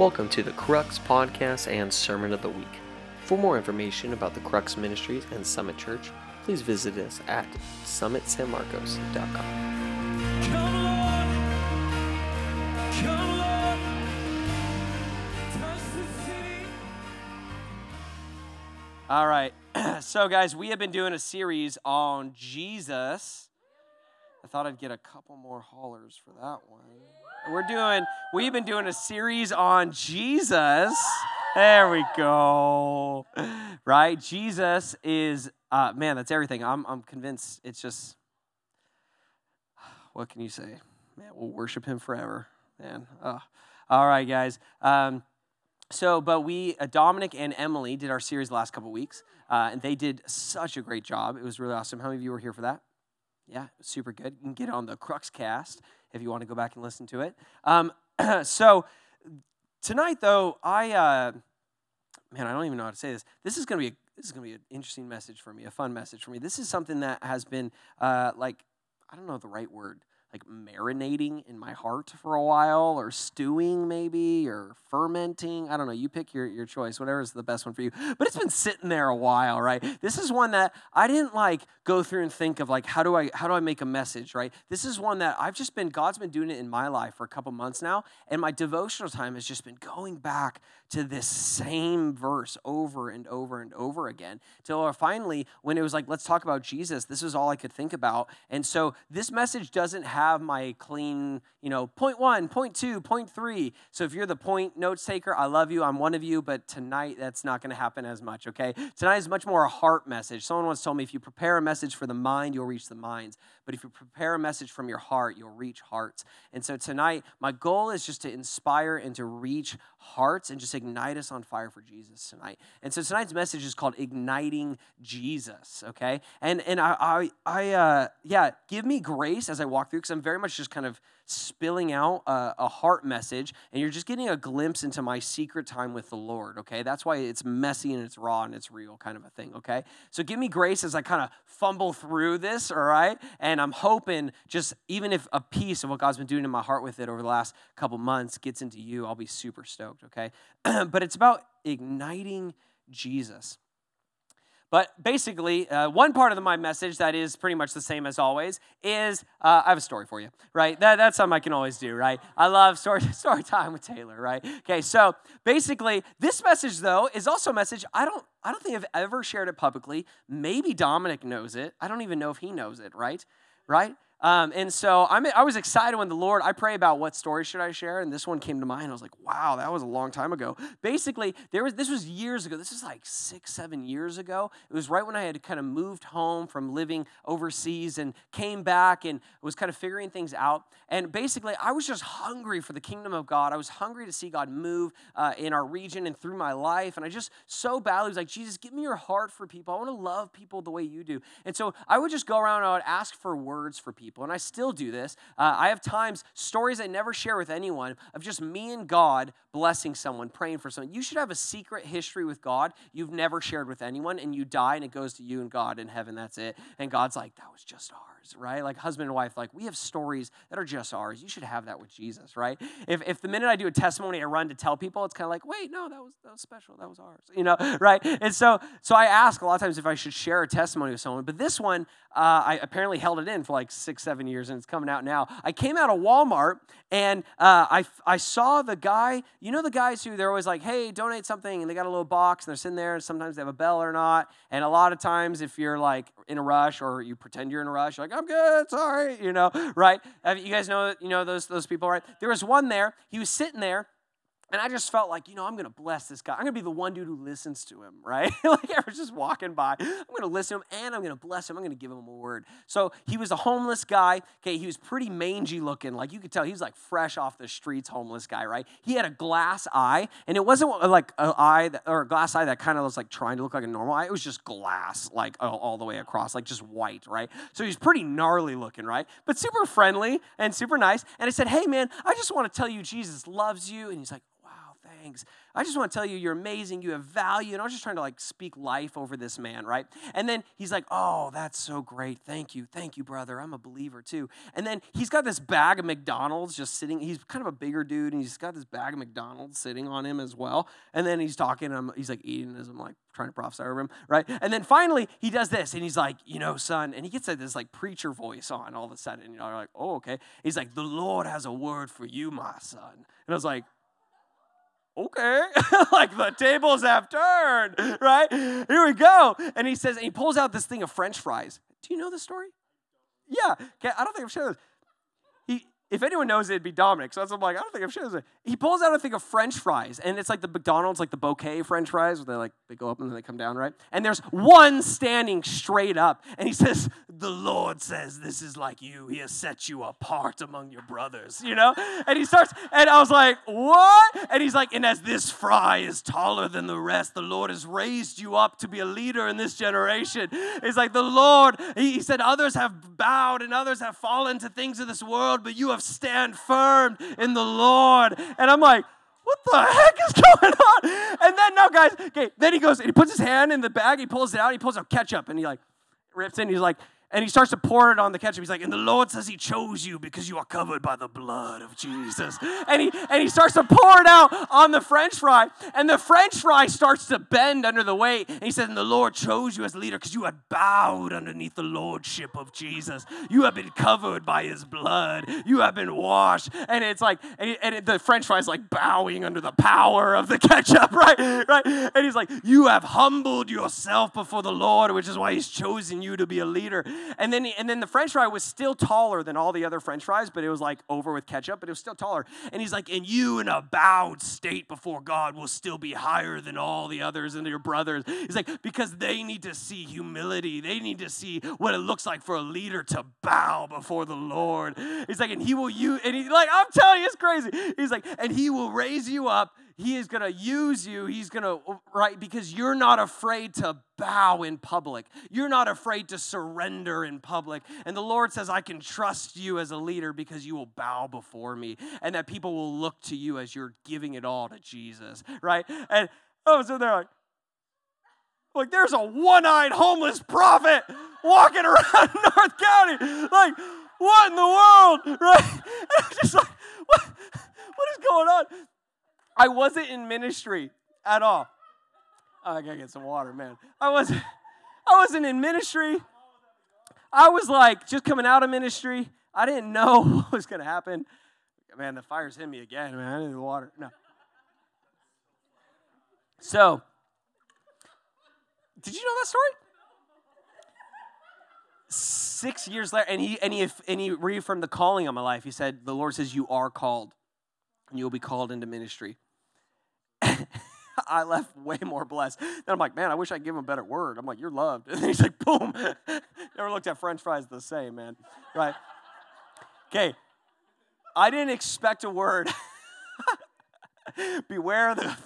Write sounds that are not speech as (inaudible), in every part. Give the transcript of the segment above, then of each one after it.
Welcome to the Crux Podcast and Sermon of the Week. For more information about the Crux Ministries and Summit Church, please visit us at summitsanmarcos.com. All right. (clears throat) so, guys, we have been doing a series on Jesus. I thought I'd get a couple more haulers for that one. We're doing, we've been doing a series on Jesus. There we go. Right? Jesus is, uh, man, that's everything. I'm, I'm convinced it's just, what can you say? Man, we'll worship him forever. Man. Oh. All right, guys. Um, so, but we, uh, Dominic and Emily, did our series the last couple weeks, uh, and they did such a great job. It was really awesome. How many of you were here for that? Yeah, super good. You can get on the Crux cast if you want to go back and listen to it. Um, (clears throat) so, tonight, though, I, uh, man, I don't even know how to say this. This is going to be a, this is going to be an interesting message for me, a fun message for me. This is something that has been uh, like, I don't know the right word like marinating in my heart for a while or stewing maybe or fermenting i don't know you pick your, your choice whatever is the best one for you. But it's been sitting there a while right? This is one that i didn't like go through and think of like how do i how do i make a message right? This is one that i've just been god's been doing it in my life for a couple months now and my devotional time has just been going back to this same verse over and over and over again till finally when it was like let's talk about jesus this is all i could think about. And so this message doesn't have my clean you know point one point two point three. So if you're the point notes taker i love you i'm one of you but tonight that's not going to happen as much okay? Tonight is much more a heart message. Someone once told me if you prepare a message for the mind you'll reach the minds but if you prepare a message from your heart you'll reach hearts. And so tonight my goal is just to inspire and to reach hearts and just ignite us on fire for Jesus tonight. And so tonight's message is called igniting Jesus. Okay, and and I I, I uh, yeah, give me grace as I walk through because I'm very much just kind of spilling out a, a heart message, and you're just getting a glimpse into my secret time with the Lord. Okay, that's why it's messy and it's raw and it's real, kind of a thing. Okay, so give me grace as I kind of fumble through this. All right, and I'm hoping just even if a piece of what God's been doing in my heart with it over the last couple months gets into you, I'll be super stoked. Okay, (clears throat) but it's about igniting Jesus. But basically, uh, one part of my message that is pretty much the same as always is uh, I have a story for you, right? That, that's something I can always do, right? I love story, (laughs) story time with Taylor, right? Okay, so basically, this message though is also a message I don't I don't think I've ever shared it publicly. Maybe Dominic knows it. I don't even know if he knows it, right? Right? Um, and so I'm, I was excited when the Lord, I pray about what story should I share, and this one came to mind. I was like, wow, that was a long time ago. Basically, there was this was years ago. This is like six, seven years ago. It was right when I had kind of moved home from living overseas and came back and was kind of figuring things out. And basically, I was just hungry for the kingdom of God. I was hungry to see God move uh, in our region and through my life. And I just so badly was like, Jesus, give me your heart for people. I want to love people the way you do. And so I would just go around and I would ask for words for people people, and I still do this. Uh, I have times, stories I never share with anyone, of just me and God blessing someone, praying for someone. You should have a secret history with God you've never shared with anyone, and you die, and it goes to you and God in heaven. That's it. And God's like, that was just ours, right? Like husband and wife, like, we have stories that are just ours. You should have that with Jesus, right? If, if the minute I do a testimony, I run to tell people, it's kind of like, wait, no, that was, that was special. That was ours, you know, (laughs) right? And so, so I ask a lot of times if I should share a testimony with someone, but this one, uh, I apparently held it in for like six, seven years, and it's coming out now. I came out of Walmart and uh, I, I saw the guy, you know, the guys who they're always like, hey, donate something, and they got a little box, and they're sitting there, and sometimes they have a bell or not. And a lot of times, if you're like in a rush or you pretend you're in a rush, you're like, I'm good, sorry, you know, right? You guys know, you know those, those people, right? There was one there, he was sitting there, and I just felt like, you know, I'm going to bless this guy. I'm going to be the one dude who listens to him, (laughs) right? like I was just walking by. I'm going to listen to him and I'm going to bless him. I'm going to give him a word. So he was a homeless guy. Okay, he was pretty mangy looking. Like you could tell he was like fresh off the streets homeless guy, right? He had a glass eye and it wasn't uh, like an eye that, or a glass eye that kind of was like trying to look like a normal eye. It was just glass, like all, all the way across, like just white, right? So he's pretty gnarly looking, right? But super friendly and super nice. And I said, hey man, I just want to tell you Jesus loves you. And he's like, thanks. I just want to tell you, you're amazing. You have value. And I was just trying to like speak life over this man, right? And then he's like, oh, that's so great. Thank you. Thank you, brother. I'm a believer too. And then he's got this bag of McDonald's just sitting. He's kind of a bigger dude, and he's got this bag of McDonald's sitting on him as well. And then he's talking, I'm, he's like eating as I'm like trying to prophesy over him, right? And then finally he does this, and he's like, you know, son, and he gets this like preacher voice on all of a sudden. You know, like, oh, okay. He's like, the Lord has a word for you, my son. And I was like, okay, (laughs) like the tables have turned, right? Here we go. And he says, and he pulls out this thing of French fries. Do you know this story? Yeah. Okay, I don't think I've shared this. If anyone knows it, it'd be Dominic. So that's I'm like, I don't think I'm sure. He pulls out a thing of French fries, and it's like the McDonald's, like the bouquet French fries, where they like they go up and then they come down, right? And there's one standing straight up, and he says, "The Lord says this is like you. He has set you apart among your brothers." You know? And he starts, and I was like, "What?" And he's like, "And as this fry is taller than the rest, the Lord has raised you up to be a leader in this generation." It's like the Lord. He, he said, "Others have bowed and others have fallen to things of this world, but you have stand firm in the Lord." And I'm like, what the heck is (laughs) going on? And then no, guys. Okay, then he goes and he puts his hand in the bag. He pulls it out. He pulls out ketchup and he like rips it. And he's like, and he starts to pour it on the ketchup. He's like, and the Lord says He chose you because you are covered by the blood of Jesus. And he and he starts to pour it out on the French fry, and the French fry starts to bend under the weight. And he says, and the Lord chose you as leader because you had bowed underneath the lordship of Jesus. You have been covered by His blood. You have been washed. And it's like, and, and the French fry is like bowing under the power of the (laughs) ketchup, right? Right? And he's like, you have humbled yourself before the Lord, which is why He's chosen you to be a leader. And then, and then the French fry was still taller than all the other French fries, but it was like over with ketchup, but it was still taller. And he's like, and you in a bowed state before God will still be higher than all the others and your brothers. He's like, because they need to see humility. They need to see what it looks like for a leader to bow before the Lord. He's like, and he will you, and he like, I'm telling you, it's crazy. He's like, and he will raise you up. He is going to use you. He's going to, right? Because you're not afraid to bow in public. You're not afraid to surrender in public. And the Lord says, I can trust you as a leader because you will bow before me and that people will look to you as you're giving it all to Jesus, right? And oh, so they're like, like there's a one-eyed homeless prophet walking around (laughs) North County. Like, what in the world? Right? (laughs) And I'm just like, what, what is going on? I wasn't in ministry at all. Oh, I gotta get some water, man. I wasn't I wasn't in ministry. I was like just coming out of ministry. I didn't know (laughs) what was gonna happen. Man, the fire's hit me again, man. I need the water. No. So, did you know that story? Six years later, and he and he and he reaffirmed the calling on my life. He said, "The Lord says you are called, and you will be called into ministry." (laughs) I left way more blessed. Then I'm like, man, I wish I'd give him a better word. I'm like, you're loved. (laughs) And he's like, boom. (laughs) Never looked at French fries the same, man. Right? Okay. I didn't expect a word. Beware the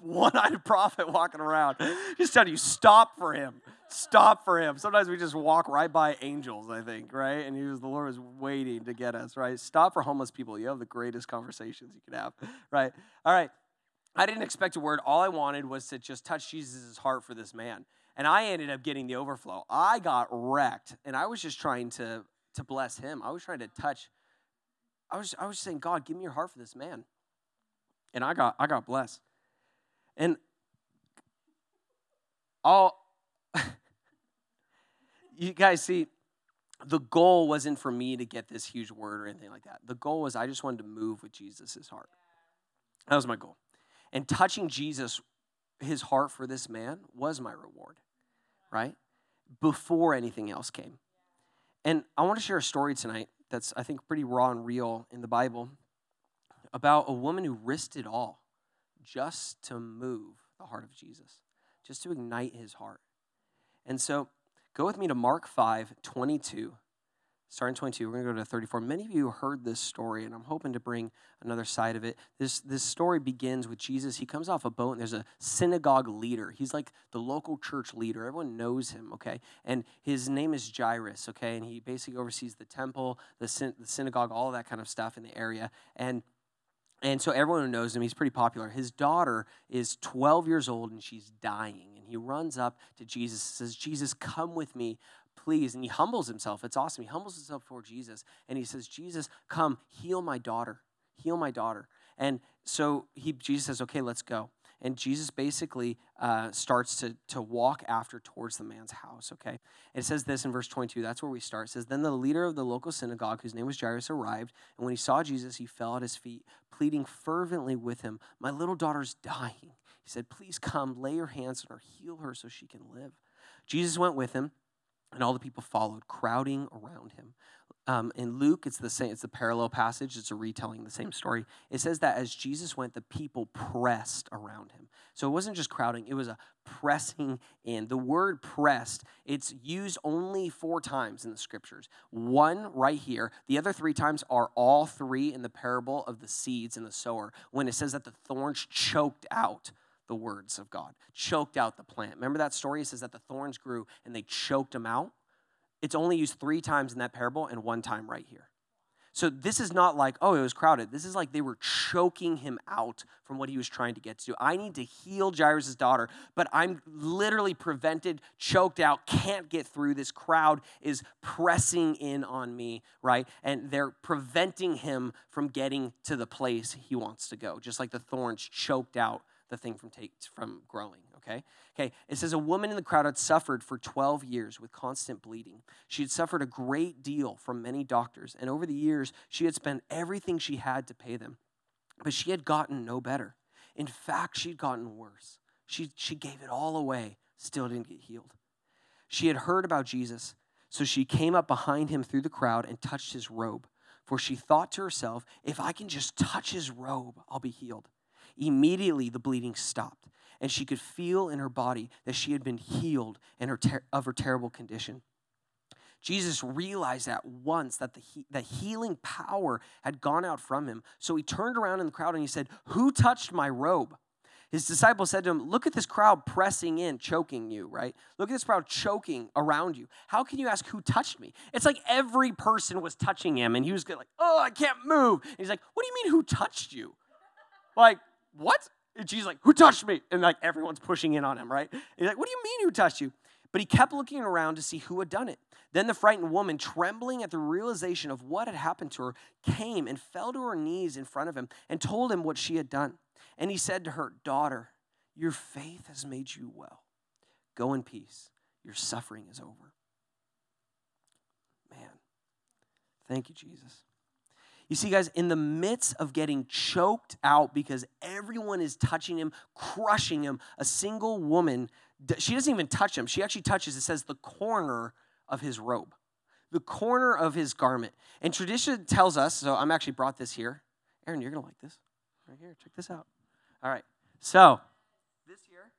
one-eyed prophet walking around. Just telling you, stop for him. Stop for him. Sometimes we just walk right by angels, I think, right? And he was the Lord was waiting to get us, right? Stop for homeless people. You have the greatest conversations you could have, right? All right. I didn't expect a word. All I wanted was to just touch Jesus' heart for this man. And I ended up getting the overflow. I got wrecked, and I was just trying to, to bless him. I was trying to touch. I was, I was saying, God, give me your heart for this man. And I got, I got blessed. And all, (laughs) you guys see, the goal wasn't for me to get this huge word or anything like that. The goal was I just wanted to move with Jesus' heart. That was my goal. And touching Jesus, his heart for this man, was my reward, right? Before anything else came. And I want to share a story tonight that's, I think, pretty raw and real in the Bible about a woman who risked it all just to move the heart of Jesus, just to ignite his heart. And so go with me to Mark 5 22. Starting 22, we're going to go to 34. Many of you heard this story, and I'm hoping to bring another side of it. This, this story begins with Jesus. He comes off a boat, and there's a synagogue leader. He's like the local church leader. Everyone knows him, okay? And his name is Jairus, okay? And he basically oversees the temple, the, syn- the synagogue, all that kind of stuff in the area. And And so everyone who knows him, he's pretty popular. His daughter is 12 years old and she's dying. And he runs up to Jesus and says, Jesus, come with me, please. And he humbles himself. It's awesome. He humbles himself before Jesus and he says, Jesus, come, heal my daughter. Heal my daughter. And so he, Jesus says, okay, let's go. And Jesus basically uh, starts to, to walk after towards the man's house, okay? It says this in verse 22. That's where we start. It says, Then the leader of the local synagogue, whose name was Jairus, arrived. And when he saw Jesus, he fell at his feet, pleading fervently with him, My little daughter's dying. He said, Please come, lay your hands on her, heal her so she can live. Jesus went with him, and all the people followed, crowding around him. Um, in Luke, it's the same. It's the parallel passage. It's a retelling the same story. It says that as Jesus went, the people pressed around him. So it wasn't just crowding; it was a pressing in. The word "pressed" it's used only four times in the scriptures. One right here. The other three times are all three in the parable of the seeds and the sower, when it says that the thorns choked out the words of God, choked out the plant. Remember that story? It says that the thorns grew and they choked them out. It's only used three times in that parable and one time right here. So this is not like, oh, it was crowded. This is like they were choking him out from what he was trying to get to. I need to heal Jairus' daughter, but I'm literally prevented, choked out, can't get through. This crowd is pressing in on me, right? And they're preventing him from getting to the place he wants to go, just like the thorns choked out the thing from take, from growing okay? Okay it says a woman in the crowd had suffered for 12 years with constant bleeding. She had suffered a great deal from many doctors and over the years she had spent everything she had to pay them. But she had gotten no better. In fact she'd gotten worse. She, she gave it all away still didn't get healed. She had heard about jesus so she came up behind him through the crowd and touched his robe. For she thought to herself if i can just touch his robe i'll be healed Immediately, the bleeding stopped, and she could feel in her body that she had been healed in her ter- of her terrible condition. Jesus realized at once that the, he- the healing power had gone out from him. So he turned around in the crowd and he said, Who touched my robe? His disciples said to him, Look at this crowd pressing in, choking you, right? Look at this crowd choking around you. How can you ask who touched me? It's like every person was touching him, and he was like, Oh, I can't move. And he's like, What do you mean, who touched you? Like, what? And Jesus like, who touched me? And like everyone's pushing in on him, right? And he's like, what do you mean who touched you? But he kept looking around to see who had done it. Then the frightened woman, trembling at the realization of what had happened to her, came and fell to her knees in front of him and told him what she had done. And he said to her, Daughter, your faith has made you well. Go in peace. Your suffering is over. Man, thank you, Jesus. You see, guys, in the midst of getting choked out because everyone is touching him, crushing him, a single woman, she doesn't even touch him. She actually touches, it says, the corner of his robe, the corner of his garment. And tradition tells us, so I'm actually brought this here. Aaron, you're going to like this. Right here, check this out. All right. So, this here,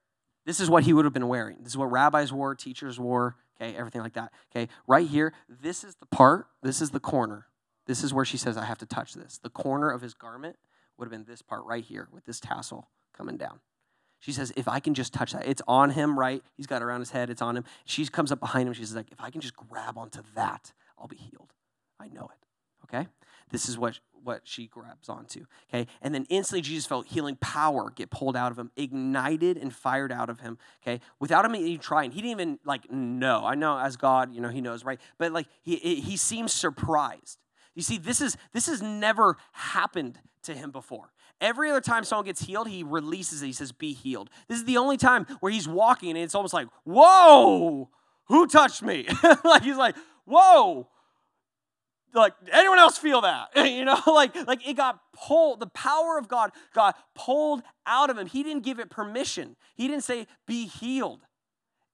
this is what he would have been wearing. This is what rabbis wore, teachers wore, okay, everything like that. Okay, right here, this is the part, this is the corner this is where she says, I have to touch this. The corner of his garment would have been this part right here with this tassel coming down. She says, if I can just touch that, it's on him, right? He's got it around his head, it's on him. She comes up behind him. She's like, if I can just grab onto that, I'll be healed. I know it. Okay? This is what, what she grabs onto. Okay? And then instantly Jesus felt healing power get pulled out of him, ignited and fired out of him. Okay? Without him even trying. He didn't even like know. I know as God, you know, he knows, right? But like he he seems surprised. You see, this is this has never happened to him before. Every other time someone gets healed, he releases it. He says, "Be healed." This is the only time where he's walking, and it's almost like, "Whoa, who touched me?" (laughs) like he's like, "Whoa." Like anyone else feel that? (laughs) you know, (laughs) like like it got pulled. The power of God got pulled out of him. He didn't give it permission. He didn't say, "Be healed."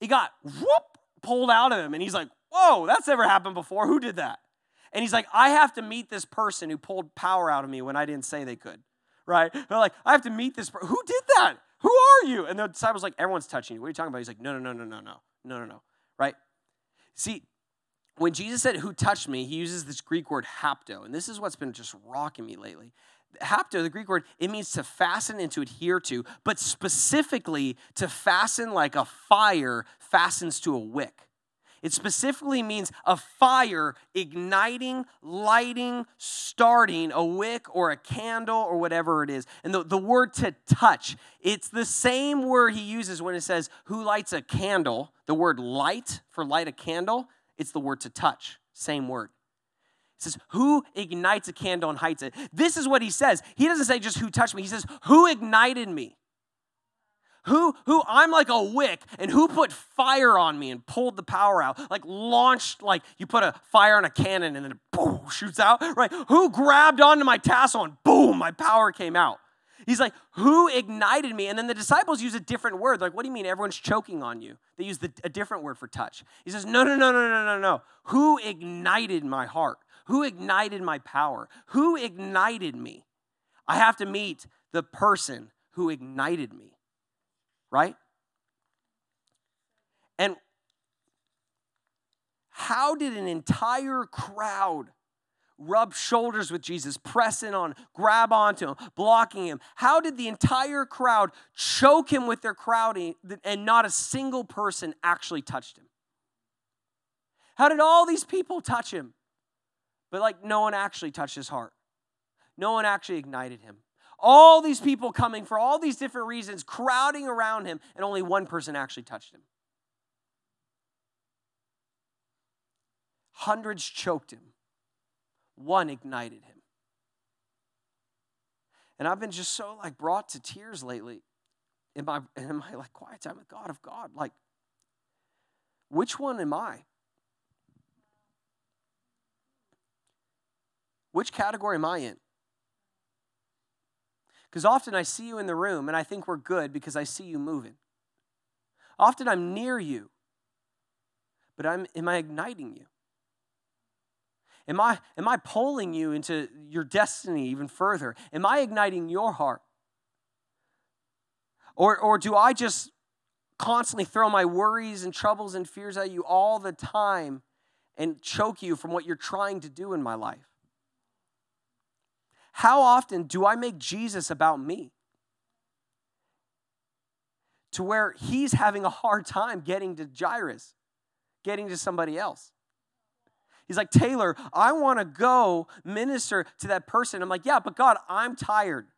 It got whoop pulled out of him, and he's like, "Whoa, that's never happened before. Who did that?" And he's like, I have to meet this person who pulled power out of me when I didn't say they could. Right? They're like, I have to meet this. Who did that? Who are you? And the disciples like, everyone's touching you. What are you talking about? He's like, no, no, no, no, no, no, no, no, no. Right? See, when Jesus said, Who touched me, he uses this Greek word hapto. And this is what's been just rocking me lately. Hapto, the Greek word, it means to fasten and to adhere to, but specifically to fasten like a fire fastens to a wick. It specifically means a fire igniting, lighting, starting a wick or a candle or whatever it is. And the, the word to touch, it's the same word he uses when it says, Who lights a candle? The word light for light a candle, it's the word to touch. Same word. It says, Who ignites a candle and hides it? This is what he says. He doesn't say just who touched me, he says, Who ignited me? Who, who, I'm like a wick, and who put fire on me and pulled the power out? Like launched, like you put a fire on a cannon and then it boom, shoots out, right? Who grabbed onto my tassel and boom, my power came out? He's like, who ignited me? And then the disciples use a different word. Like, what do you mean everyone's choking on you? They use the, a different word for touch. He says, no, no, no, no, no, no, no. Who ignited my heart? Who ignited my power? Who ignited me? I have to meet the person who ignited me right? And how did an entire crowd rub shoulders with Jesus, press in on, grab onto him, blocking him? How did the entire crowd choke him with their crowding and not a single person actually touched him? How did all these people touch him? But like no one actually touched his heart. No one actually ignited him. All these people coming for all these different reasons, crowding around him, and only one person actually touched him. Hundreds choked him, one ignited him. And I've been just so like brought to tears lately in my in my like quiet time with God of God. Like, which one am I? Which category am I in? Because often I see you in the room and I think we're good because I see you moving. Often I'm near you, but I'm, am I igniting you? Am I, am I pulling you into your destiny even further? Am I igniting your heart? Or, or do I just constantly throw my worries and troubles and fears at you all the time and choke you from what you're trying to do in my life? How often do I make Jesus about me? To where he's having a hard time getting to Jairus, getting to somebody else. He's like, Taylor, I want to go minister to that person. I'm like, yeah, but God, I'm tired.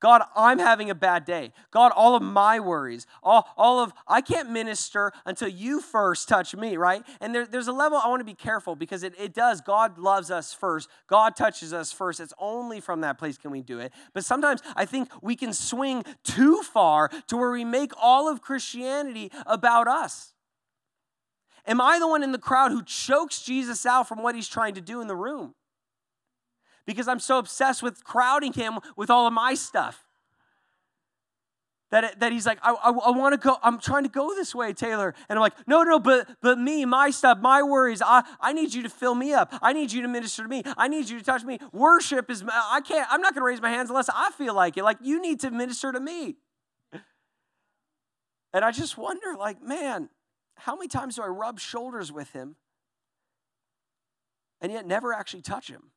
God, I'm having a bad day. God, all of my worries, all, all of, I can't minister until you first touch me, right? And there, there's a level I want to be careful because it, it does. God loves us first. God touches us first. It's only from that place can we do it. But sometimes I think we can swing too far to where we make all of Christianity about us. Am I the one in the crowd who chokes Jesus out from what he's trying to do in the room? Because I'm so obsessed with crowding him with all of my stuff. That, that he's like, I, I, I want to go, I'm trying to go this way, Taylor. And I'm like, no, no, but, but me, my stuff, my worries, I, I need you to fill me up. I need you to minister to me. I need you to touch me. Worship is, I can't, I'm not going to raise my hands unless I feel like it. Like, you need to minister to me. And I just wonder, like, man, how many times do I rub shoulders with him and yet never actually touch him?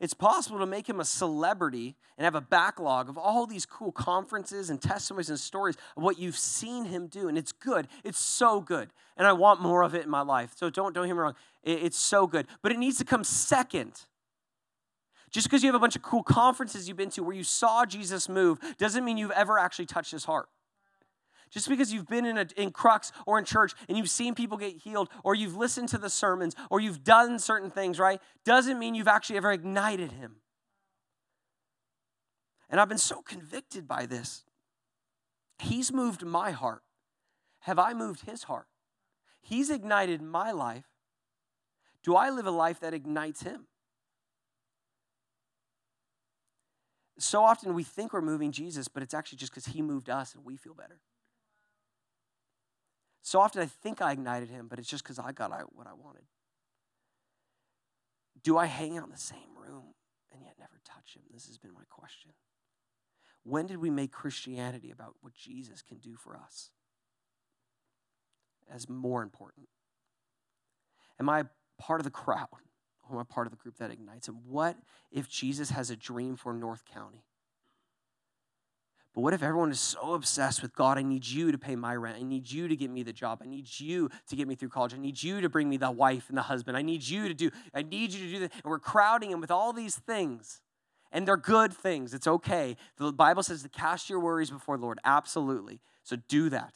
It's possible to make him a celebrity and have a backlog of all these cool conferences and testimonies and stories of what you've seen him do. And it's good. It's so good. And I want more of it in my life. So don't, don't hear me wrong. It's so good. But it needs to come second. Just because you have a bunch of cool conferences you've been to where you saw Jesus move doesn't mean you've ever actually touched his heart. Just because you've been in, a, in Crux or in church and you've seen people get healed or you've listened to the sermons or you've done certain things, right, doesn't mean you've actually ever ignited him. And I've been so convicted by this. He's moved my heart. Have I moved his heart? He's ignited my life. Do I live a life that ignites him? So often we think we're moving Jesus, but it's actually just because he moved us and we feel better. So often I think I ignited him, but it's just because I got what I wanted. Do I hang out in the same room and yet never touch him? This has been my question. When did we make Christianity about what Jesus can do for us as more important? Am I part of the crowd? Or am I part of the group that ignites him? What if Jesus has a dream for North County? But what if everyone is so obsessed with God? I need you to pay my rent. I need you to get me the job. I need you to get me through college. I need you to bring me the wife and the husband. I need you to do, I need you to do that. And we're crowding him with all these things. And they're good things. It's okay. The Bible says to cast your worries before the Lord. Absolutely. So do that.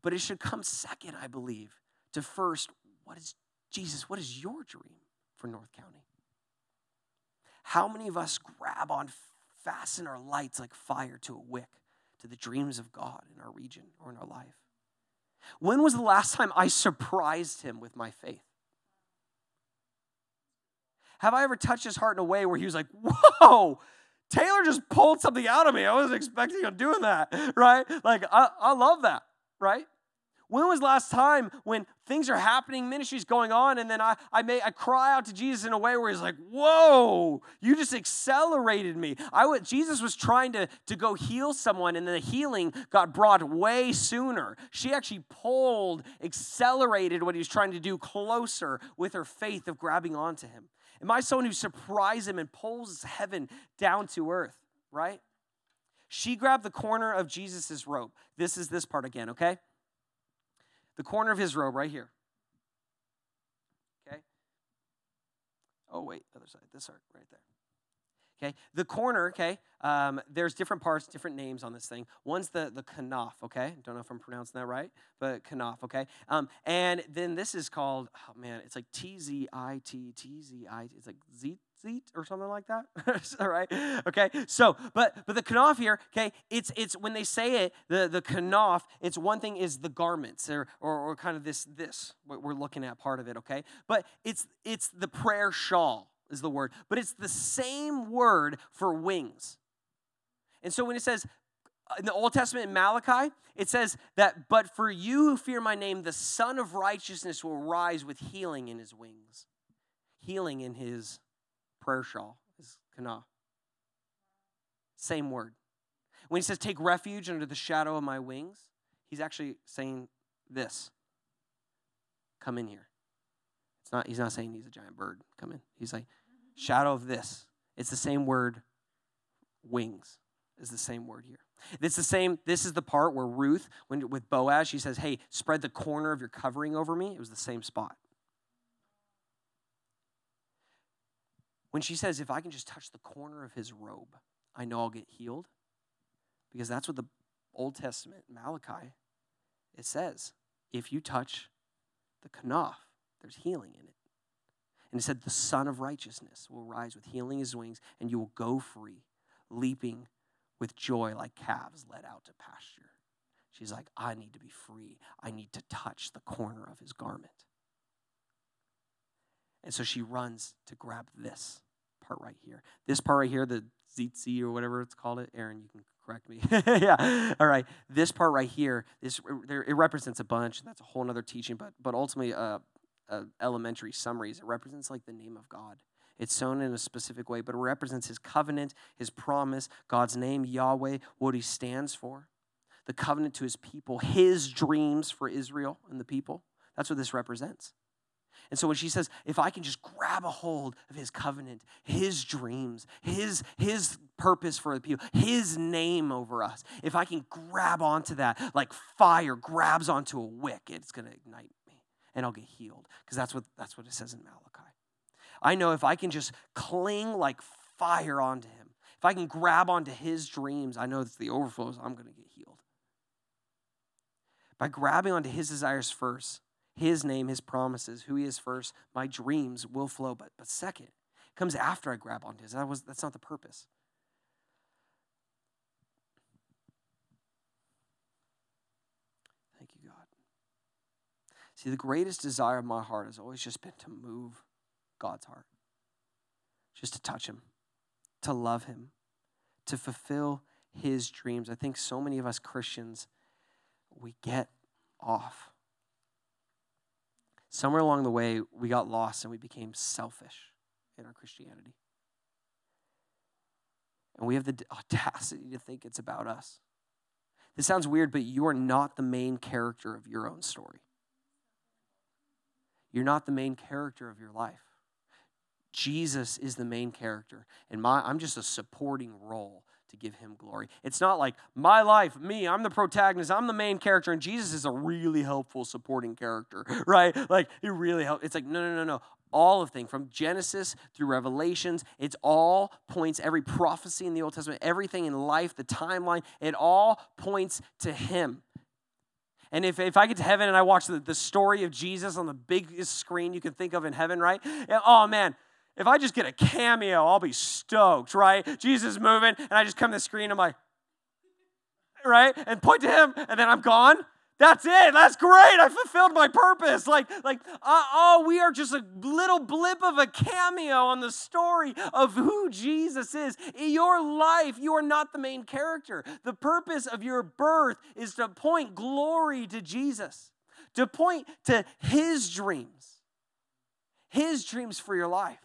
But it should come second, I believe, to first, what is Jesus, what is your dream for North County? How many of us grab on, fasten our lights like fire to a wick to the dreams of God in our region or in our life? When was the last time I surprised him with my faith? Have I ever touched his heart in a way where he was like, whoa, Taylor just pulled something out of me. I wasn't expecting him doing that, (laughs) right? Like, I, I love that, right? When was last time when things are happening, ministry's going on, and then I, I may I cry out to Jesus in a way where he's like, Whoa, you just accelerated me. I would Jesus was trying to, to go heal someone, and then the healing got brought way sooner. She actually pulled, accelerated what he was trying to do closer with her faith of grabbing onto him. Am I someone who surprises him and pulls heaven down to earth, right? She grabbed the corner of Jesus' robe. This is this part again, okay? The corner of his robe right here. Okay? Oh, wait, other side, this side, right there. Okay, the corner, okay, um, there's different parts, different names on this thing. One's the, the kanaf, okay? Don't know if I'm pronouncing that right, but kanaf, okay? Um, and then this is called, oh man, it's like T Z I T, T Z I T, it's like Z seat or something like that. (laughs) All right. Okay. So, but but the kanaf here, okay, it's it's when they say it, the the kanaf, it's one thing is the garments or, or or kind of this this what we're looking at part of it. Okay, but it's it's the prayer shawl is the word, but it's the same word for wings. And so when it says uh, in the Old Testament in Malachi, it says that, but for you who fear my name, the Son of Righteousness will rise with healing in his wings. Healing in his prayer shawl is kana. Same word. When he says, take refuge under the shadow of my wings, he's actually saying this come in here. It's not, he's not saying he's a giant bird. Come in. He's like, shadow of this. It's the same word, wings is the same word here. It's the same, this is the part where Ruth, when with Boaz, she says, Hey, spread the corner of your covering over me. It was the same spot. When she says, If I can just touch the corner of his robe, I know I'll get healed. Because that's what the Old Testament, Malachi, it says. If you touch the kanaf, there's healing in it. And it said, The Son of Righteousness will rise with healing his wings, and you will go free, leaping with joy like calves led out to pasture. She's like, I need to be free. I need to touch the corner of his garment. And so she runs to grab this part right here. This part right here, the zitzi or whatever it's called it. Aaron, you can correct me. (laughs) yeah. All right. This part right here, this it represents a bunch. That's a whole other teaching, but but ultimately, uh, uh, elementary summaries. It represents like the name of God. It's sewn in a specific way, but it represents his covenant, his promise, God's name, Yahweh, what he stands for, the covenant to his people, his dreams for Israel and the people. That's what this represents. And so when she says, if I can just grab a hold of his covenant, his dreams, his, his purpose for the people, his name over us, if I can grab onto that like fire grabs onto a wick, it's going to ignite me and I'll get healed. Because that's what, that's what it says in Malachi. I know if I can just cling like fire onto him, if I can grab onto his dreams, I know that the overflows, I'm going to get healed. By grabbing onto his desires first, his name, his promises, who he is first, my dreams will flow. But, but second, it comes after I grab onto his. That was, that's not the purpose. Thank you, God. See, the greatest desire of my heart has always just been to move God's heart, just to touch him, to love him, to fulfill his dreams. I think so many of us Christians, we get off somewhere along the way, we got lost and we became selfish in our Christianity. And we have the audacity to think it's about us. This sounds weird, but you are not the main character of your own story. You're not the main character of your life. Jesus is the main character, and my, I'm just a supporting role to give him glory. It's not like my life, me, I'm the protagonist, I'm the main character, and Jesus is a really helpful supporting character, (laughs) right? Like it really helps. It's like, no, no, no, no. All of things from Genesis through Revelations, it's all points, every prophecy in the Old Testament, everything in life, the timeline, it all points to him. And if, if I get to heaven and I watch the, the story of Jesus on the biggest screen you can think of in heaven, right? Oh man, if I just get a cameo, I'll be stoked, right? Jesus is moving, and I just come to the screen, I'm like, right? And point to him, and then I'm gone. That's it. That's great. I fulfilled my purpose. Like, like, uh, oh, we are just a little blip of a cameo on the story of who Jesus is. In your life, you are not the main character. The purpose of your birth is to point glory to Jesus, to point to his dreams, his dreams for your life.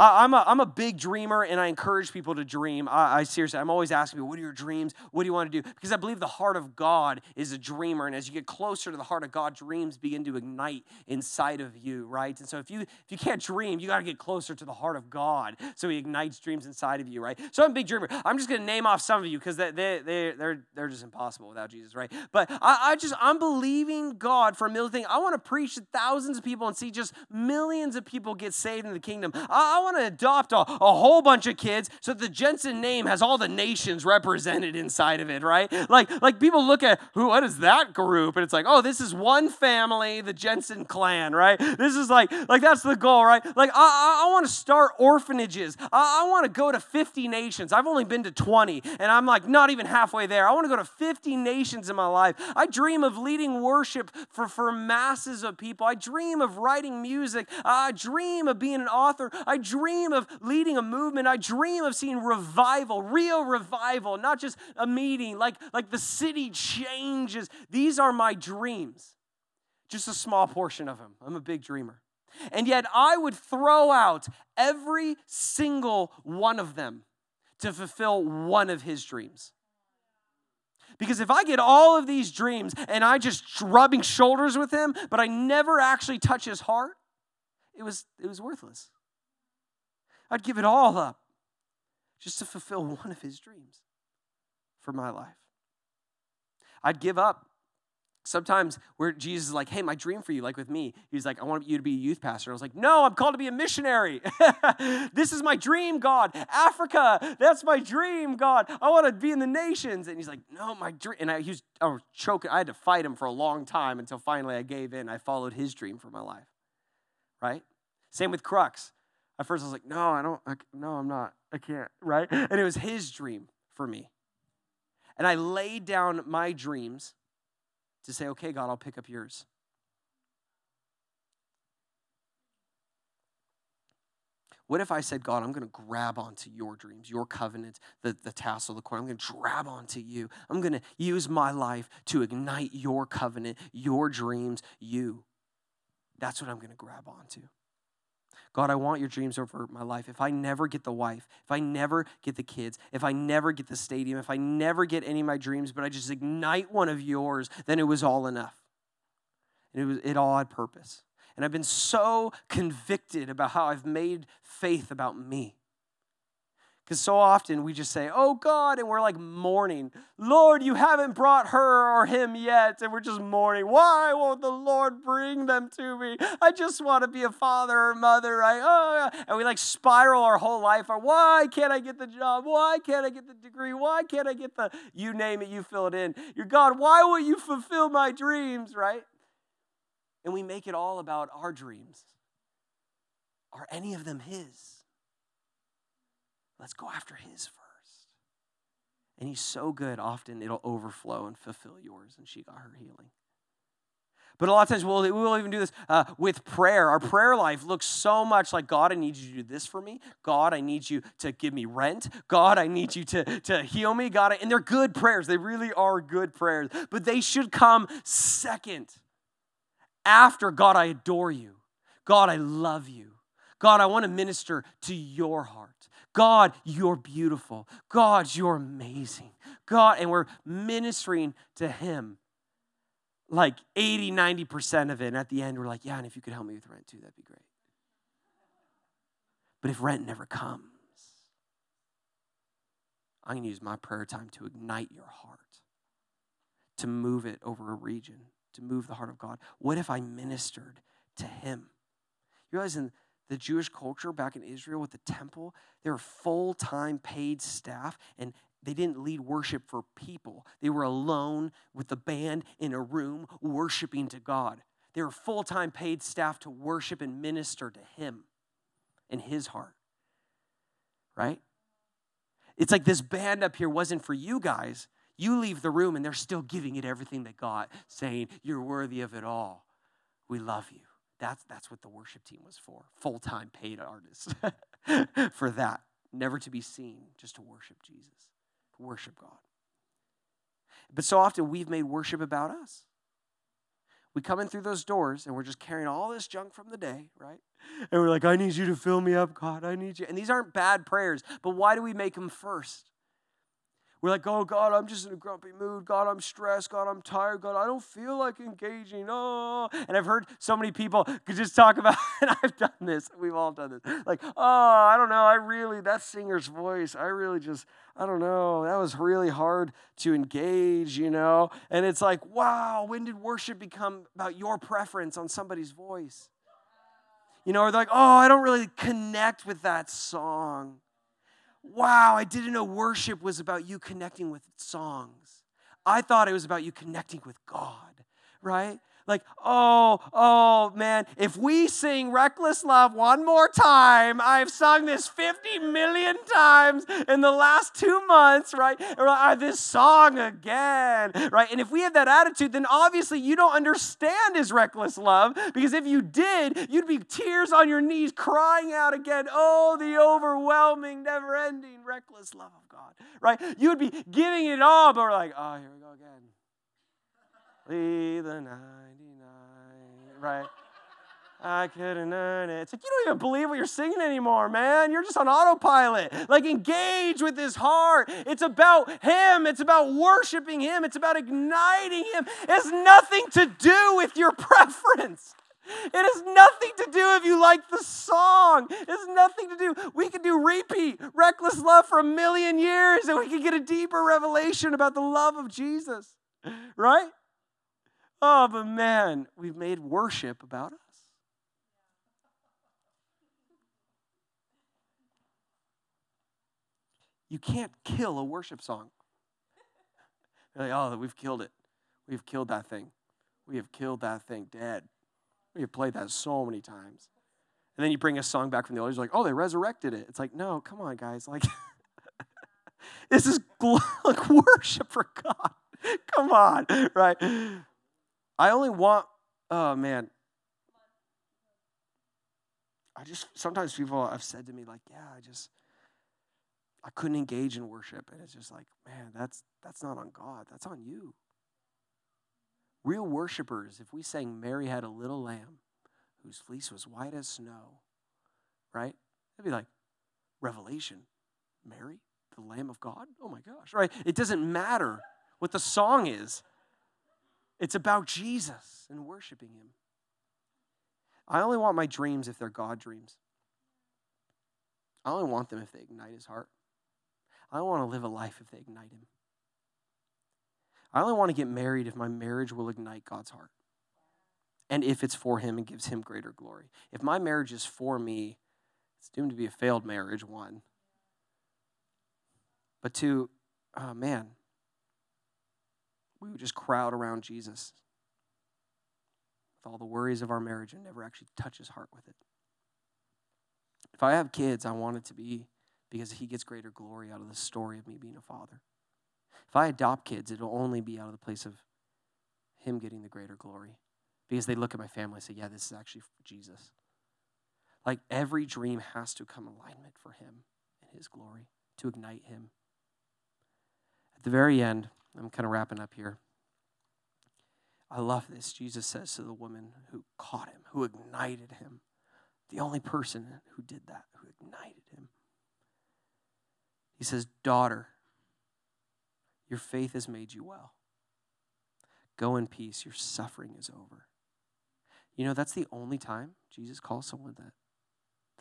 I, I'm a, I'm a big dreamer and I encourage people to dream. I, I seriously, I'm always asking people, what are your dreams? What do you want to do? Because I believe the heart of God is a dreamer. And as you get closer to the heart of God, dreams begin to ignite inside of you, right? And so if you if you can't dream, you got to get closer to the heart of God so he ignites dreams inside of you, right? So I'm a big dreamer. I'm just going to name off some of you because they, they, they, they're, they're just impossible without Jesus, right? But I, I just, I'm believing God for a million things. I want to preach to thousands of people and see just millions of people get saved in the kingdom. I, I want to adopt a, a whole bunch of kids so the Jensen name has all the nations represented inside of it, right? Like, like people look at who, what is that group? And it's like, oh, this is one family, the Jensen clan, right? This is like, like that's the goal, right? Like, I, I, I want to start orphanages. I, I want to go to 50 nations. I've only been to 20, and I'm like not even halfway there. I want to go to 50 nations in my life. I dream of leading worship for, for masses of people. I dream of writing music. I dream of being an author. I dream of leading a movement. I dream of seeing revival, real revival, not just a meeting, like, like the city changes. These are my dreams. Just a small portion of them. I'm a big dreamer. And yet I would throw out every single one of them to fulfill one of his dreams. Because if I get all of these dreams and I just rubbing shoulders with him, but I never actually touch his heart, it was, it was worthless. I'd give it all up just to fulfill (laughs) one of his dreams for my life. I'd give up Sometimes where Jesus is like, hey, my dream for you, like with me, he's like, I want you to be a youth pastor. I was like, no, I'm called to be a missionary. (laughs) this is my dream, God. Africa, that's my dream, God. I want to be in the nations. And he's like, no, my dream. And I, he was, I was choking. I had to fight him for a long time until finally I gave in. I followed his dream for my life. Right? Same with Crux. At first I was like, no, I don't, I, no, I'm not. I can't. Right? And it was his dream for me. And I laid down my dreams to say, okay, God, I'll pick up yours. What if I said, God, I'm going to grab onto your dreams, your covenant, the, the tassel, the corn. I'm going to grab onto you. I'm going to use my life to ignite your covenant, your dreams, you. That's what I'm going to grab onto. God, I want your dreams over my life. If I never get the wife, if I never get the kids, if I never get the stadium, if I never get any of my dreams, but I just ignite one of yours, then it was all enough. And it was it all had purpose. And I've been so convicted about how I've made faith about me. Because so often we just say, Oh God, and we're like mourning. Lord, you haven't brought her or him yet. And we're just mourning. Why won't the Lord bring them to me? I just want to be a father or mother. I, oh, and we like spiral our whole life. Or why can't I get the job? Why can't I get the degree? Why can't I get the, you name it, you fill it in. Your God, why won't you fulfill my dreams, right? And we make it all about our dreams. Are any of them His? Let's go after His first. And He's so good, often it'll overflow and fulfill yours. And she got her healing. But a lot of times we'll, we will even do this uh, with prayer. Our prayer life looks so much like God, I need you to do this for me. God, I need you to give me rent. God, I need you to, to heal me. God, and they're good prayers. They really are good prayers. But they should come second after God, I adore you. God, I love you. God, I want to minister to your heart. God, you're beautiful. God, you're amazing. God, and we're ministering to Him like 80, 90% of it. And at the end, we're like, yeah, and if you could help me with rent too, that'd be great. But if rent never comes, I'm going to use my prayer time to ignite your heart, to move it over a region, to move the heart of God. What if I ministered to him? You realize in the Jewish culture back in Israel with the temple, they were full time paid staff, and they didn't lead worship for people. They were alone with the band in a room worshiping to God. They were full time paid staff to worship and minister to Him in His heart. Right? It's like this band up here wasn't for you guys. You leave the room and they're still giving it everything they got, saying, You're worthy of it all. We love you. That's, that's what the worship team was for full time paid artists (laughs) for that. Never to be seen, just to worship Jesus, to worship God. But so often we've made worship about us. We come in through those doors and we're just carrying all this junk from the day, right? And we're like, I need you to fill me up, God. I need you. And these aren't bad prayers, but why do we make them first? We're like, oh, God, I'm just in a grumpy mood. God, I'm stressed. God, I'm tired. God, I don't feel like engaging. Oh. And I've heard so many people could just talk about, (laughs) and I've done this. We've all done this. Like, oh, I don't know. I really, that singer's voice, I really just, I don't know. That was really hard to engage, you know? And it's like, wow, when did worship become about your preference on somebody's voice? You know, or they're like, oh, I don't really connect with that song. Wow, I didn't know worship was about you connecting with songs. I thought it was about you connecting with God, right? Like, oh, oh, man, if we sing Reckless Love one more time, I've sung this 50 million times in the last two months, right? Or uh, this song again, right? And if we have that attitude, then obviously you don't understand his reckless love, because if you did, you'd be tears on your knees crying out again, oh, the overwhelming, never ending, reckless love of God, right? You would be giving it all, but we're like, oh, here we go again. The 99, right? I couldn't earn it. It's like, you don't even believe what you're singing anymore, man. You're just on autopilot. Like, engage with his heart. It's about him. It's about worshiping him. It's about igniting him. It has nothing to do with your (laughs) preference. It has nothing to do if you like the song. It has nothing to do. We could do repeat, reckless love for a million years, and we could get a deeper revelation about the love of Jesus, right? Oh, but man, we've made worship about us. You can't kill a worship song. (laughs) Like, oh, we've killed it. We've killed that thing. We have killed that thing dead. We have played that so many times. And then you bring a song back from the old, like, oh, they resurrected it. It's like, no, come on, guys. Like, (laughs) this is like (laughs) worship for God. Come on, right? I only want, oh man. I just, sometimes people have said to me, like, yeah, I just, I couldn't engage in worship. And it's just like, man, that's, that's not on God, that's on you. Real worshipers, if we sang Mary had a little lamb whose fleece was white as snow, right? It'd be like, Revelation, Mary, the Lamb of God? Oh my gosh, right? It doesn't matter what the song is. It's about Jesus and worshiping Him. I only want my dreams if they're God dreams. I only want them if they ignite His heart. I want to live a life if they ignite Him. I only want to get married if my marriage will ignite God's heart and if it's for Him and gives Him greater glory. If my marriage is for me, it's doomed to be a failed marriage, one. But two, oh man, we would just crowd around Jesus with all the worries of our marriage and never actually touch his heart with it. If I have kids, I want it to be because he gets greater glory out of the story of me being a father. If I adopt kids, it'll only be out of the place of him getting the greater glory because they look at my family and say, yeah, this is actually Jesus. Like every dream has to come alignment for him and his glory to ignite him. At the very end, I'm kind of wrapping up here. I love this. Jesus says to the woman who caught him, who ignited him, the only person who did that, who ignited him. He says, Daughter, your faith has made you well. Go in peace. Your suffering is over. You know, that's the only time Jesus calls someone that.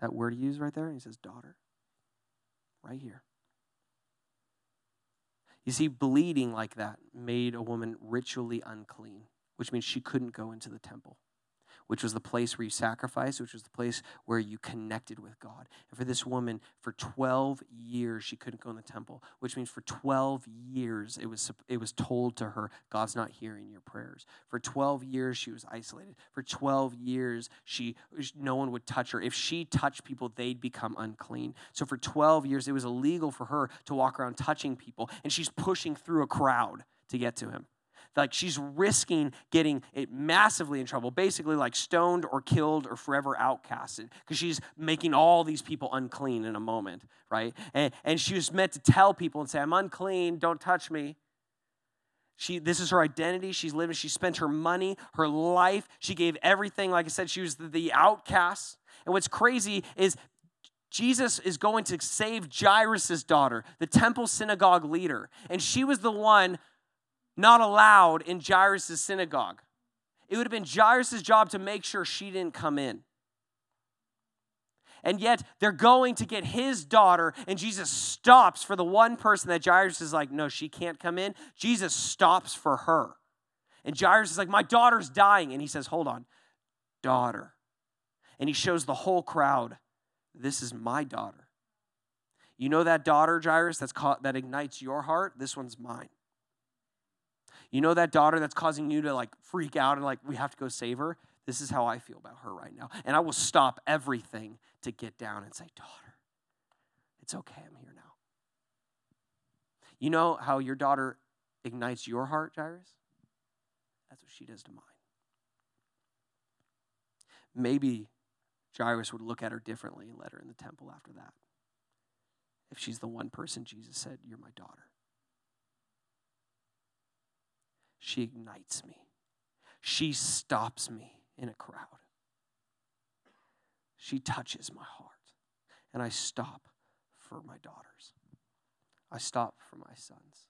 That word he used right there, he says, Daughter. Right here. You see, bleeding like that made a woman ritually unclean, which means she couldn't go into the temple which was the place where you sacrificed, which was the place where you connected with God. And for this woman, for 12 years, she couldn't go in the temple, which means for 12 years, it was, it was told to her, God's not hearing your prayers. For 12 years, she was isolated. For 12 years, she, no one would touch her. If she touched people, they'd become unclean. So for 12 years, it was illegal for her to walk around touching people, and she's pushing through a crowd to get to him like she's risking getting it massively in trouble, basically like stoned or killed or forever outcasted, because she's making all these people unclean in a moment, right? And, and she was meant to tell people and say, I'm unclean, don't touch me. She, this is her identity. She's living, she spent her money, her life. She gave everything. Like I said, she was the, outcast. And what's crazy is Jesus is going to save Jairus' daughter, the temple synagogue leader. And she was the one not allowed in Jairus' synagogue. It would have been Jairus' job to make sure she didn't come in. And yet they're going to get his daughter, and Jesus stops for the one person that Jairus is like, no, she can't come in. Jesus stops for her. And Jairus is like, my daughter's dying. And he says, hold on, daughter. And he shows the whole crowd, this is my daughter. You know that daughter, Jairus, that's caught, that ignites your heart? This one's mine. You know that daughter that's causing you to like freak out and like, we have to go save her? This is how I feel about her right now. And I will stop everything to get down and say, Daughter, it's okay, I'm here now. You know how your daughter ignites your heart, Jairus? That's what she does to mine. Maybe Jairus would look at her differently and let her in the temple after that. If she's the one person Jesus said, You're my daughter. She ignites me. She stops me in a crowd. She touches my heart. And I stop for my daughters. I stop for my sons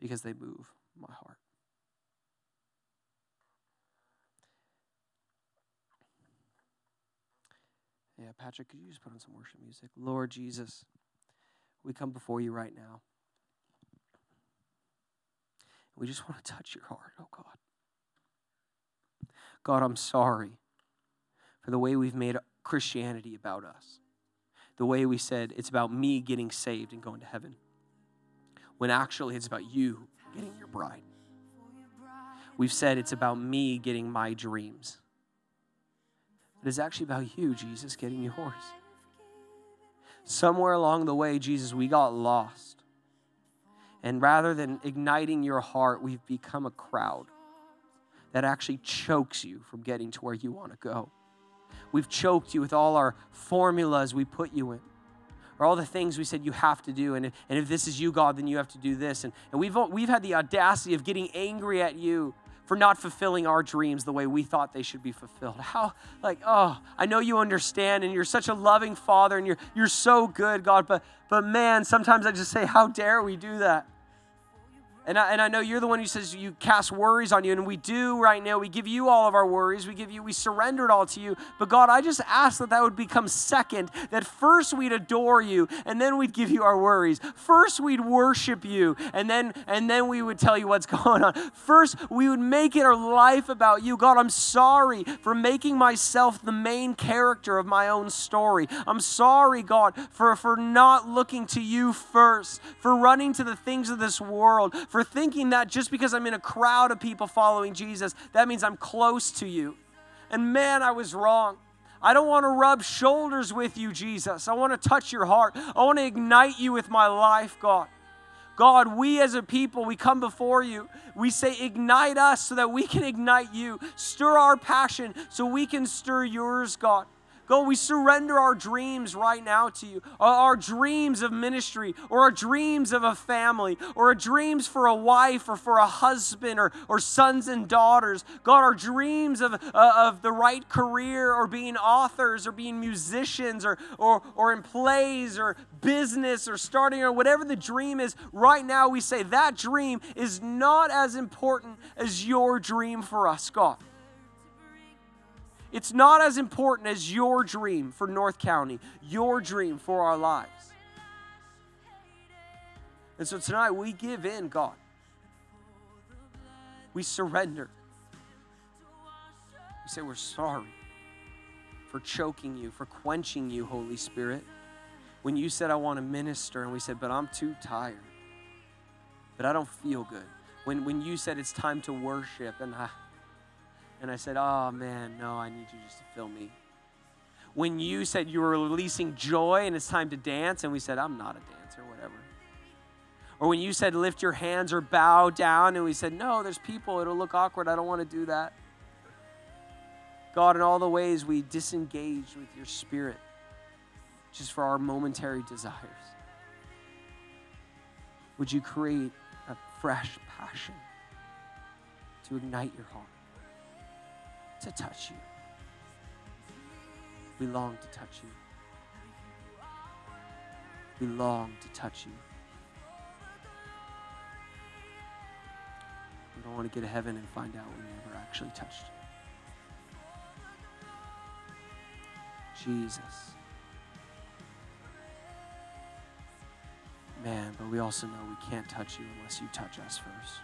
because they move my heart. Yeah, Patrick, could you just put on some worship music? Lord Jesus, we come before you right now. We just want to touch your heart, oh God. God, I'm sorry for the way we've made Christianity about us. The way we said it's about me getting saved and going to heaven, when actually it's about you getting your bride. We've said it's about me getting my dreams. But it's actually about you, Jesus, getting yours. Somewhere along the way, Jesus, we got lost. And rather than igniting your heart, we've become a crowd that actually chokes you from getting to where you want to go. We've choked you with all our formulas we put you in, or all the things we said you have to do. And if, and if this is you, God, then you have to do this. And, and we've, we've had the audacity of getting angry at you for not fulfilling our dreams the way we thought they should be fulfilled. (laughs) How, like, oh, I know you understand and you're such a loving father and you're, you're so good, God, but, but man, sometimes I just say, how dare we do that? And I, and I know you're the one who says you cast worries on you, and we do right now. We give you all of our worries. We give you, we surrender it all to you. But God, I just ask that that would become second. That first we'd adore you, and then we'd give you our worries. First we'd worship you, and then and then we would tell you what's (laughs) going on. First we would make it our life about you. God, I'm sorry for making myself the main character of my own story. I'm sorry, God, for for not looking to you first, for running to the things of this world for thinking that just because I'm in a crowd of people following Jesus, that means I'm close to you. And man, I was wrong. I don't want to rub shoulders with you, Jesus. I want to touch your heart. I want to ignite you with my life, God. God, we as a people, we come before you. We say, ignite us so that we can ignite you. Stir our passion so we can stir yours, God. God, we surrender our dreams right now to you. Our dreams of ministry, or our dreams of a family, or our dreams for a wife, or for a husband, or, or sons and daughters. God, our dreams of, uh, of the right career, or being authors, or being musicians, or, or, or in plays, or business, or starting, or whatever the dream is. Right now, we say that dream is not as important as your dream for us, God. It's not as important as your dream for North County, your dream for our lives. And so tonight we give in, God. We surrender. We say we're sorry for choking you, for quenching you, Holy Spirit. When you said, I want to minister, and we said, but I'm too tired, but I don't feel good. When, when you said it's time to worship, and I, and I said, oh man, no, I need you just to fill me. When you said you were releasing joy and it's time to dance, and we said, I'm not a dancer, whatever. Or when you said lift your hands or bow down, and we said, no, there's people, it'll look awkward, I don't want to do that. God, in all the ways we disengaged with your spirit just for our momentary desires. Would you create a fresh passion to ignite your heart, to touch you? We long to touch you. We long to touch you. We don't want to get to heaven and find out we never actually touched you. Jesus. Man, but we also know we can't touch you unless you touch us first.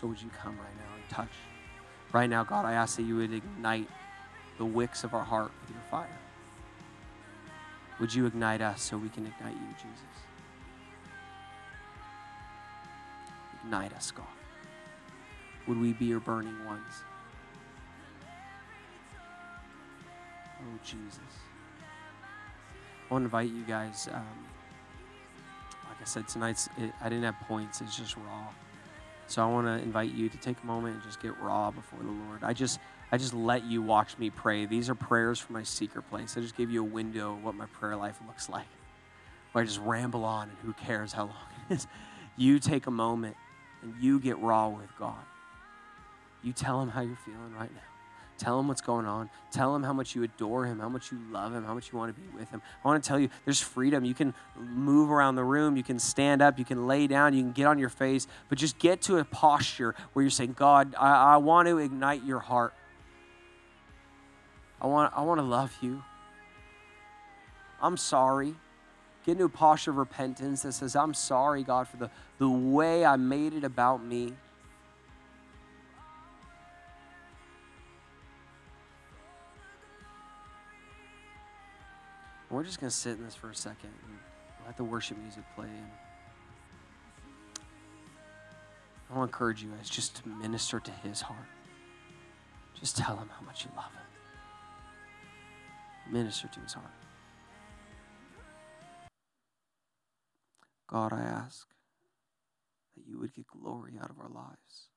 So would you come right now and touch? Right now, God, I ask that you would ignite the wicks of our heart with your fire. Would you ignite us so we can ignite you, Jesus? Ignite us, God. Would we be your burning ones? Oh, Jesus. I want to invite you guys. Um, like I said, tonight's, it, I didn't have points, it's just raw. So I want to invite you to take a moment and just get raw before the Lord. I just, I just let you watch me pray. These are prayers from my secret place. I just gave you a window of what my prayer life looks like. Where I just ramble on and who cares how long it is. You take a moment and you get raw with God. You tell him how you're feeling right now. Tell him what's going on. Tell him how much you adore him, how much you love him, how much you want to be with him. I want to tell you there's freedom. You can move around the room, you can stand up, you can lay down, you can get on your face, but just get to a posture where you're saying, God, I, I want to ignite your heart. I want, I want to love you. I'm sorry. Get into a posture of repentance that says, I'm sorry, God, for the, the way I made it about me. And we're just going to sit in this for a second and let the worship music play. And I want to encourage you guys just to minister to his heart. Just tell him how much you love him. Minister to his heart. God, I ask that you would get glory out of our lives.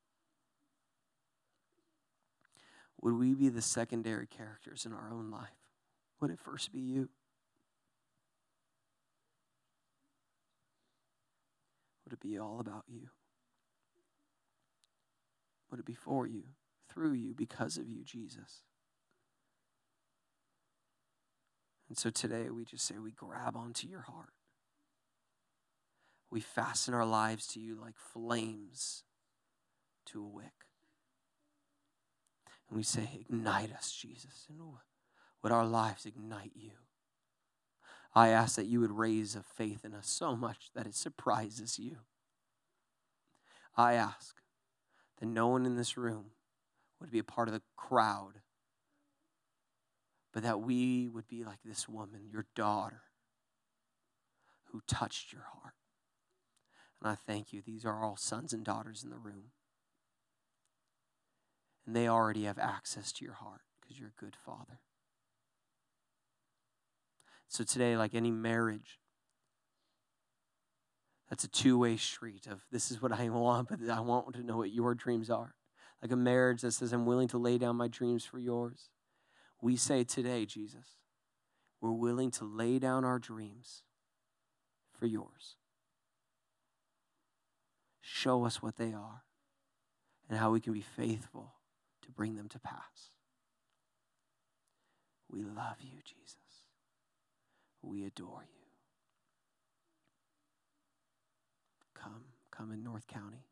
Would we be the secondary characters in our own life? Would it first be you? It be all about you? Would it be for you, through you, because of you, Jesus? And so today we just say we grab onto your heart. We fasten our lives to you like flames to a wick. And we say, Ignite us, Jesus. And would our lives ignite you? I ask that you would raise a faith in us so much that it surprises you. I ask that no one in this room would be a part of the crowd, but that we would be like this woman, your daughter, who touched your heart. And I thank you. These are all sons and daughters in the room. And they already have access to your heart because you're a good father. So today, like any marriage, that's a two way street of this is what I want, but I want to know what your dreams are. Like a marriage that says, I'm willing to lay down my dreams for yours. We say today, Jesus, we're willing to lay down our dreams for yours. Show us what they are and how we can be faithful to bring them to pass. We love you, Jesus. We adore you. Come, come in North County.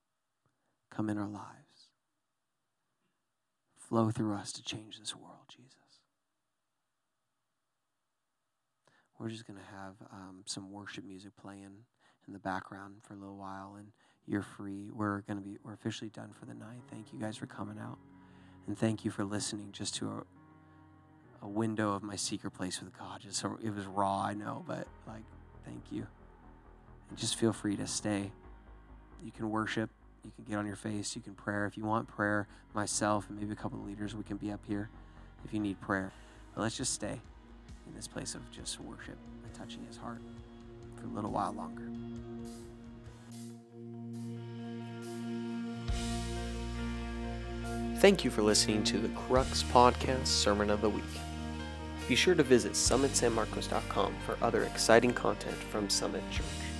Come in our lives. Flow through us to change this world, Jesus. we're just going to have um, some worship music playing in the background for a little while, and you're free. We're going to be we're officially done for the night. Thank you guys for coming out, and thank you for listening just to a a window of my secret place with God. Just so it was raw, I know, but like, thank you. And just feel free to stay. You can worship. You can get on your face. You can pray If you want prayer, myself and maybe a couple of leaders, we can be up here if you need prayer. But let's just stay in this place of just worship and touching His heart for a little while longer. Thank you for listening to the Crux Podcast Sermon of the Week. Be sure to visit summitsanmarcos.com for other exciting content from Summit Church.